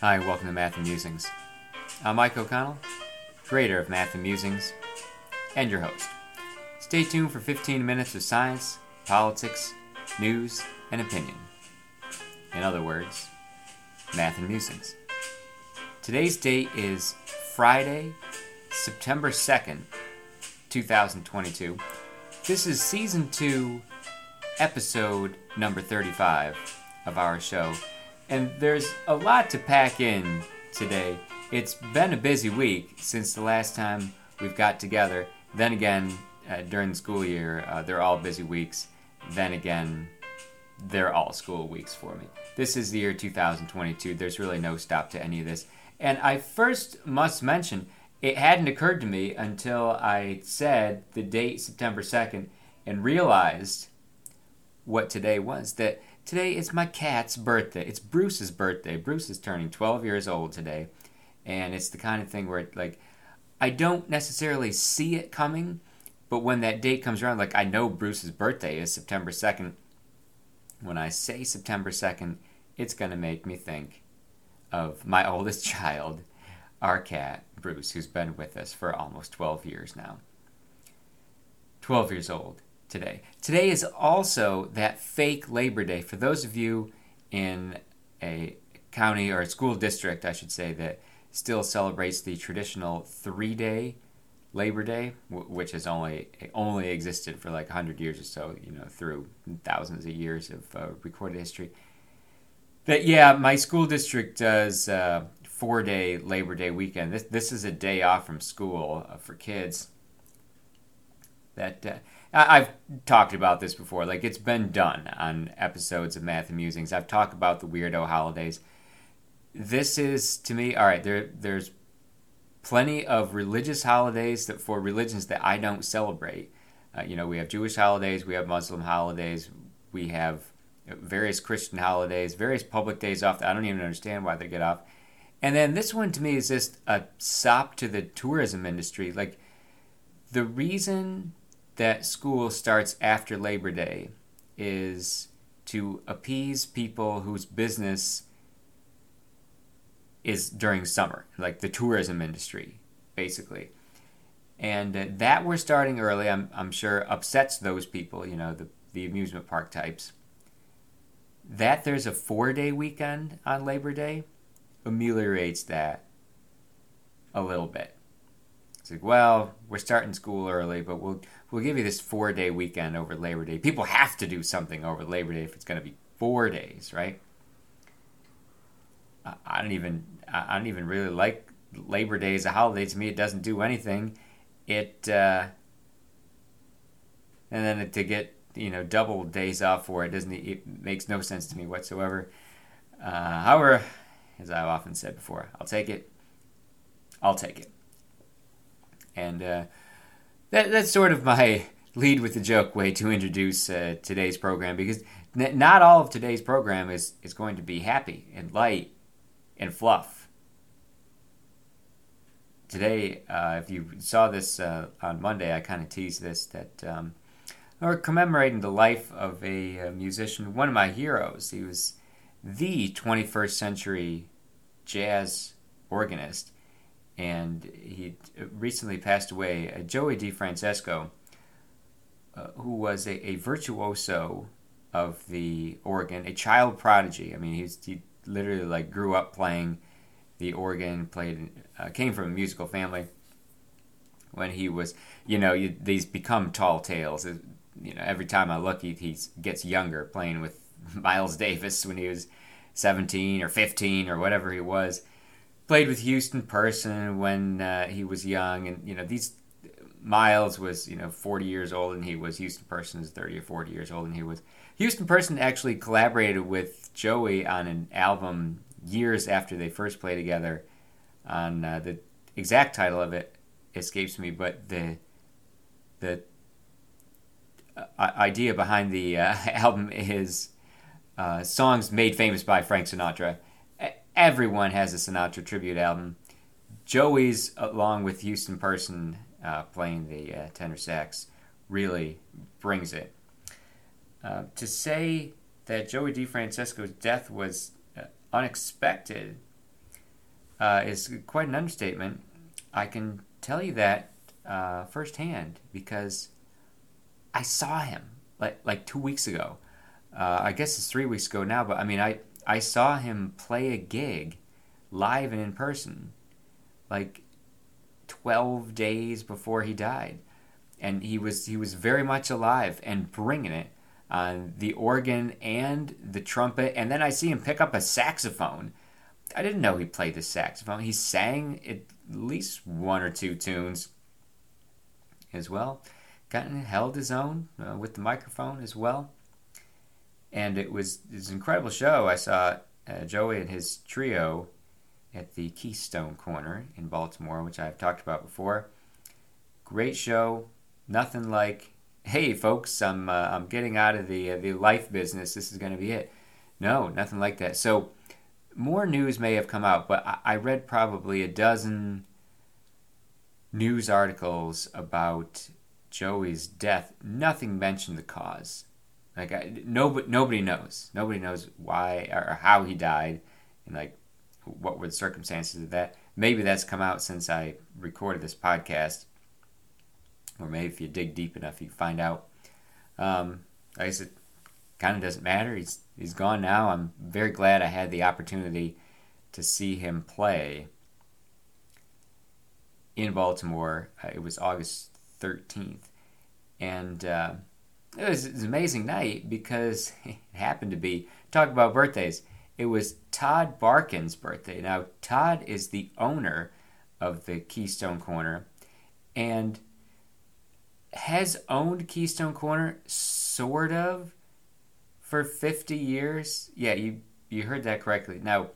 Hi, welcome to Math and Musings. I'm Mike O'Connell, creator of Math and Musings, and your host. Stay tuned for 15 minutes of science, politics, news, and opinion. In other words, Math and Musings. Today's date is Friday, September 2nd, 2022. This is season 2, episode number 35 of our show. And there's a lot to pack in today. It's been a busy week since the last time we've got together. Then again, uh, during the school year, uh, they're all busy weeks. Then again, they're all school weeks for me. This is the year 2022. There's really no stop to any of this. And I first must mention, it hadn't occurred to me until I said the date September 2nd and realized what today was. That Today is my cat's birthday. It's Bruce's birthday. Bruce is turning 12 years old today. And it's the kind of thing where, like, I don't necessarily see it coming, but when that date comes around, like, I know Bruce's birthday is September 2nd. When I say September 2nd, it's going to make me think of my oldest child, our cat, Bruce, who's been with us for almost 12 years now. 12 years old today. Today is also that fake Labor Day. For those of you in a county or a school district, I should say, that still celebrates the traditional three day Labor Day, which has only only existed for like 100 years or so, you know, through thousands of years of uh, recorded history. But yeah, my school district does uh, four day Labor Day weekend. This this is a day off from school uh, for kids. That uh, I've talked about this before. Like it's been done on episodes of Math and Musings. I've talked about the weirdo holidays. This is to me all right. There, there's plenty of religious holidays that for religions that I don't celebrate. Uh, you know, we have Jewish holidays, we have Muslim holidays, we have various Christian holidays, various public days off. I don't even understand why they get off. And then this one to me is just a sop to the tourism industry. Like the reason that school starts after Labor Day is to appease people whose business is during summer, like the tourism industry, basically. And uh, that we're starting early, I'm, I'm sure, upsets those people, you know, the, the amusement park types. That there's a four day weekend on Labor Day ameliorates that a little bit. It's like, well, we're starting school early, but we'll we'll give you this four day weekend over Labor Day. People have to do something over Labor Day if it's going to be four days, right? I don't even I don't even really like Labor Day as a holiday. To me, it doesn't do anything. It uh, and then to get you know double days off for it doesn't it makes no sense to me whatsoever. Uh, however, as I've often said before, I'll take it. I'll take it. And uh, that, that's sort of my lead with the joke way to introduce uh, today's program because n- not all of today's program is, is going to be happy and light and fluff. Today, uh, if you saw this uh, on Monday, I kind of teased this that um, we're commemorating the life of a, a musician, one of my heroes. He was the 21st century jazz organist and he recently passed away. Uh, Joey DeFrancesco, uh, who was a, a, virtuoso of the organ, a child prodigy. I mean, he's, he literally like grew up playing the organ, played, uh, came from a musical family. When he was, you know, you, these become tall tales. You know, every time I look, he, he gets younger, playing with Miles Davis when he was 17 or 15 or whatever he was played with Houston Person when uh, he was young, and you know these Miles was you know 40 years old, and he was Houston Person is 30 or 40 years old, and he was Houston Person actually collaborated with Joey on an album years after they first played together. On uh, the exact title of it escapes me, but the the uh, idea behind the uh, album is uh, songs made famous by Frank Sinatra everyone has a Sinatra tribute album. Joey's, along with Houston Person uh, playing the uh, tenor sax, really brings it. Uh, to say that Joey DeFrancesco's death was uh, unexpected, uh, is quite an understatement. I can tell you that uh, firsthand because I saw him like like two weeks ago. I guess it's three weeks ago now, but I mean, I I saw him play a gig live and in person, like twelve days before he died, and he was he was very much alive and bringing it on the organ and the trumpet, and then I see him pick up a saxophone. I didn't know he played the saxophone. He sang at least one or two tunes as well. Gotten held his own uh, with the microphone as well and it was this incredible show. I saw uh, Joey and his trio at the Keystone Korner in Baltimore, which I've talked about before. Great show. Nothing like, hey folks, I'm uh, I'm getting out of the uh, the life business. This is going to be it. No, nothing like that. So more news may have come out, but I, I read probably a dozen news articles about Joey's death. Nothing mentioned the cause. Like I, nobody nobody knows. Nobody knows why or how he died, and like what were the circumstances of that. Maybe that's come out since I recorded this podcast, or maybe if you dig deep enough, you find out. Um, I guess it kind of doesn't matter. He's he's gone now. I'm very glad I had the opportunity to see him play in Baltimore. Uh, it was August 13th, and. Uh, it was, an amazing night because it happened to be talk about birthdays. It was Todd Barkin's birthday. Now Todd is the owner of the Keystone Korner, and has owned Keystone Korner sort of for 50 years. Yeah, you you heard that correctly. Now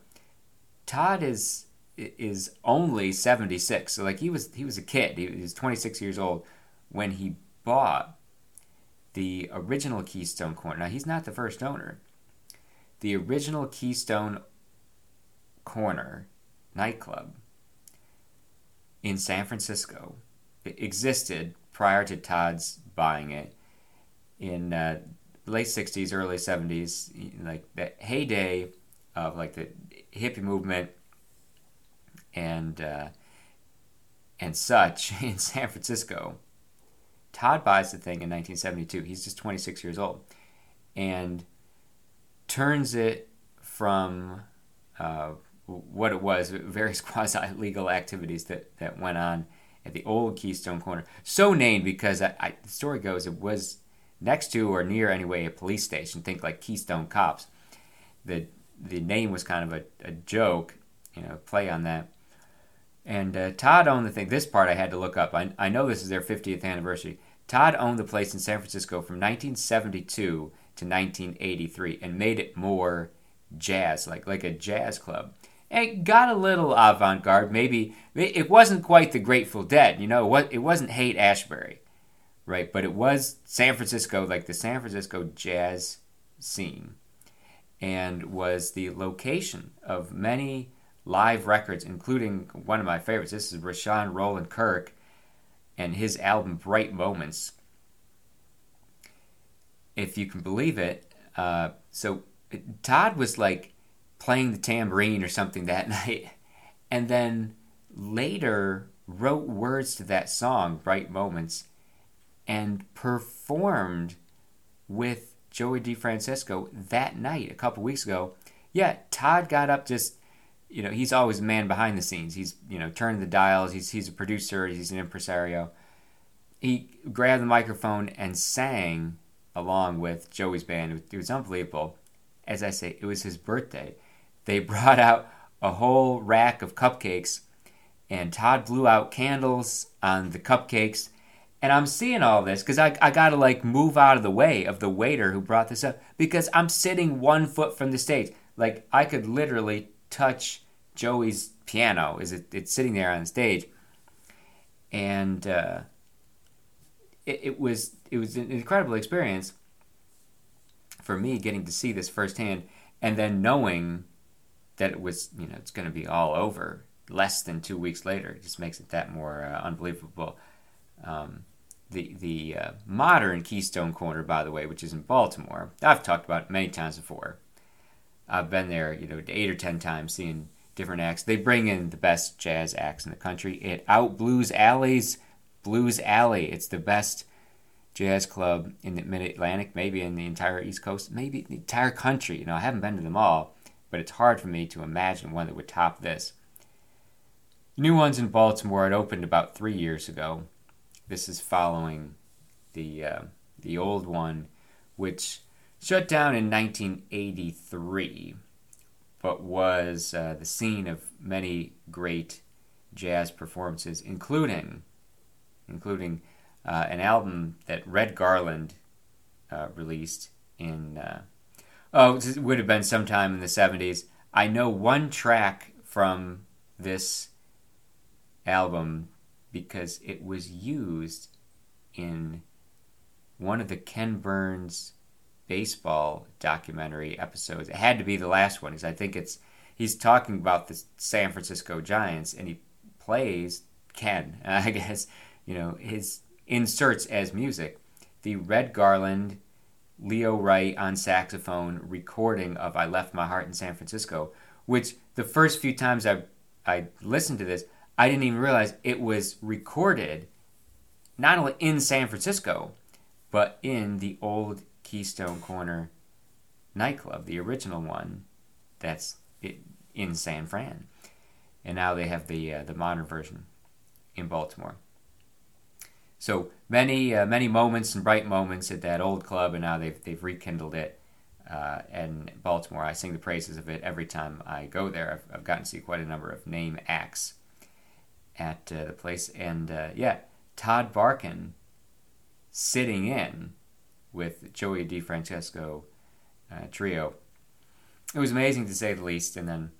Todd is is only 76. So like he was he was a kid. He was 26 years old when he bought the original Keystone Korner. Now, he's not the first owner. The original Keystone Korner nightclub in San Francisco it existed prior to Todd's buying it in uh, late 60s, early 70s, like the heyday of like the hippie movement and uh, and such in San Francisco. Todd buys the thing in 1972. He's just 26 years old, and turns it from uh, what it was, various quasi legal activities that, that went on at the old Keystone Korner. So named because I, I, the story goes it was next to or near anyway a police station. Think like Keystone Cops. The the name was kind of a, a joke, you know, play on that. And uh, Todd owned the thing. This part I had to look up. I, I know this is their 50th anniversary. Todd owned the place in San Francisco from 1972 to 1983 and made it more jazz, like like a jazz club. It got a little avant-garde. Maybe it wasn't quite the Grateful Dead, you know. It wasn't Haight Ashbury, right? But it was San Francisco, like the San Francisco jazz scene, and was the location of many live records, including one of my favorites. This is Rahsaan Roland Kirk and his album Bright Moments. If you can believe it, uh, so Todd was like playing the tambourine or something that night, and then later wrote words to that song, Bright Moments, and performed with Joey DeFrancesco that night a couple weeks ago. Yeah, Todd got up just you know, he's always a man behind the scenes. He's, you know, turning the dials. He's, he's a producer. He's an impresario. He grabbed the microphone and sang along with Joey's band. It was, unbelievable. As I say, it was his birthday. They brought out a whole rack of cupcakes, and Todd blew out candles on the cupcakes. And I'm seeing all this because I, I got to like move out of the way of the waiter who brought this up because I'm sitting one foot from the stage. Like I could literally touch Joey's piano. Is it? It's sitting there on the stage, and uh, it, it was it was an incredible experience for me getting to see this firsthand, and then knowing that it was you know it's going to be all over less than two weeks later. It just makes it that more uh, unbelievable. Um, the the uh, modern Keystone Korner, by the way, which is in Baltimore, I've talked about many times before. I've been there, you know, eight or ten times, seeing different acts. They bring in the best jazz acts in the country. It out Blues Alley's Blues Alley. It's the best jazz club in the Mid Atlantic, maybe in the entire East Coast, maybe the entire country. You know, I haven't been to them all, but it's hard for me to imagine one that would top this. New ones in Baltimore. It opened about three years ago. This is following the uh, the old one, which shut down in 1983, but was uh, the scene of many great jazz performances, including including uh, an album that Red Garland uh, released in uh, oh it would have been sometime in the 70s. I know one track from this album because it was used in one of the Ken Burns baseball documentary episodes. It had to be the last one because I think it's he's talking about the San Francisco Giants and he plays Ken. I guess you know his inserts as music the Red Garland, Leo Wright on saxophone recording of "I Left My Heart in San Francisco," which the first few times I I listened to this, I didn't even realize it was recorded not only in San Francisco, but in the old Keystone Korner nightclub, the original one that's in San Fran. And now they have the uh, the modern version in Baltimore. So many uh, many moments and bright moments at that old club, and now they've they've rekindled it. Uh, and Baltimore, I sing the praises of it every time I go there. I've, I've gotten to see quite a number of name acts at uh, the place. And uh, yeah, Todd Barkin sitting in with Joey DeFrancesco uh, trio. It was amazing to say the least, and then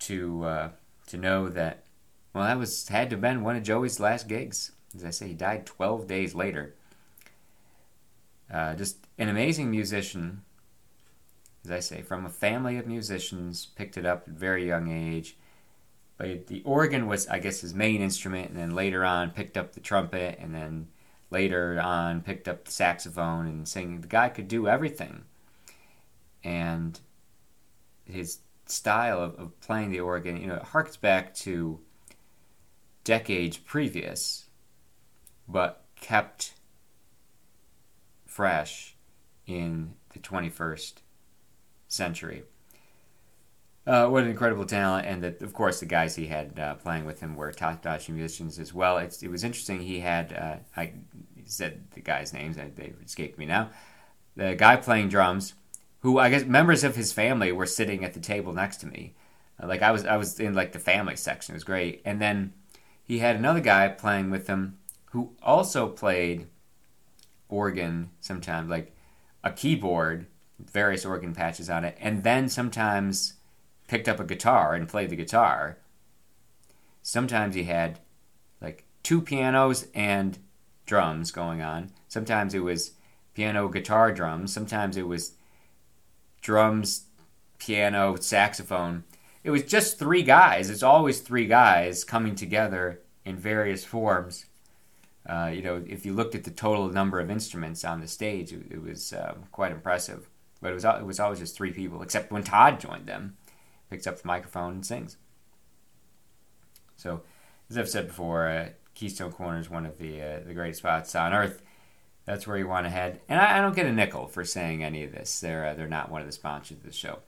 to uh, to know that well, that was had to have been one of Joey's last gigs. As I say, he died 12 days later. Uh, just an amazing musician, as I say, from a family of musicians, picked it up at a very young age but the organ was, I guess, his main instrument, and then later on picked up the trumpet, and then later on picked up the saxophone and singing. The guy could do everything, and his style of, of playing the organ, you know, it harks back to decades previous, but kept fresh in the 21st century. Uh, what an incredible talent, and that of course the guys he had uh, playing with him were top-notch musicians as well. It's, it was interesting. He had uh, I said the guys' names; they escaped me now. The guy playing drums, who I guess members of his family were sitting at the table next to me. Uh, like I was, I was in like the family section. It was great. And then he had another guy playing with him who also played organ sometimes, like a keyboard, various organ patches on it, and then sometimes picked up a guitar and played the guitar. Sometimes he had like two pianos and drums going on. Sometimes it was piano, guitar, drums. Sometimes it was drums, piano, saxophone. It was just three guys. It's always three guys coming together in various forms. Uh, you know, if you looked at the total number of instruments on the stage, it, it was um, quite impressive. But it was it was always just three people, except when Todd joined them picks up the microphone and sings. So, as I've said before, uh, Keystone Korner is one of the uh, the greatest spots on earth. That's where you want to head. And I, I don't get a nickel for saying any of this. They're uh, they're not one of the sponsors of the show.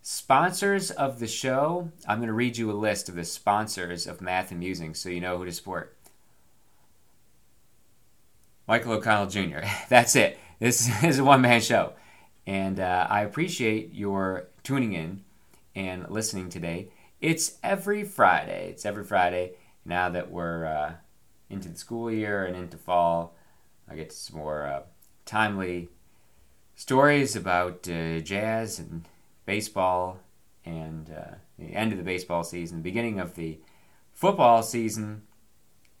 Sponsors of the show. I'm going to read you a list of the sponsors of Math and Musing, so you know who to support. Michael O'Connell Jr. That's it. This is a one man show. And uh, I appreciate your tuning in and listening today. It's every Friday. It's every Friday now that we're uh, into the school year and into fall. I get some more uh, timely stories about uh, jazz and baseball and uh, the end of the baseball season, the beginning of the football season,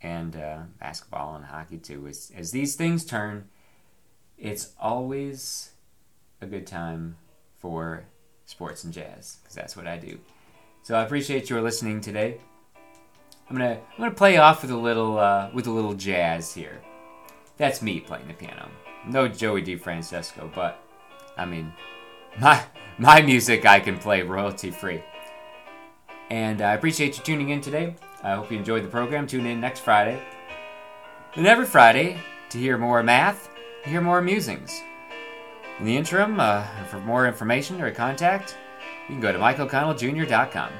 and uh, basketball and hockey too. As, as these things turn, it's always a good time for sports and jazz because that's what I do. So I appreciate your listening today. I'm gonna I'm gonna play off with a little uh, with a little jazz here. That's me playing the piano. No Joey DeFrancesco, but I mean, my my music I can play royalty free. And I appreciate you tuning in today. I hope you enjoyed the program. Tune in next Friday. And every Friday to hear more math, hear more musings. In the interim, uh, for more information or contact, you can go to MikeO'ConnellJr.com.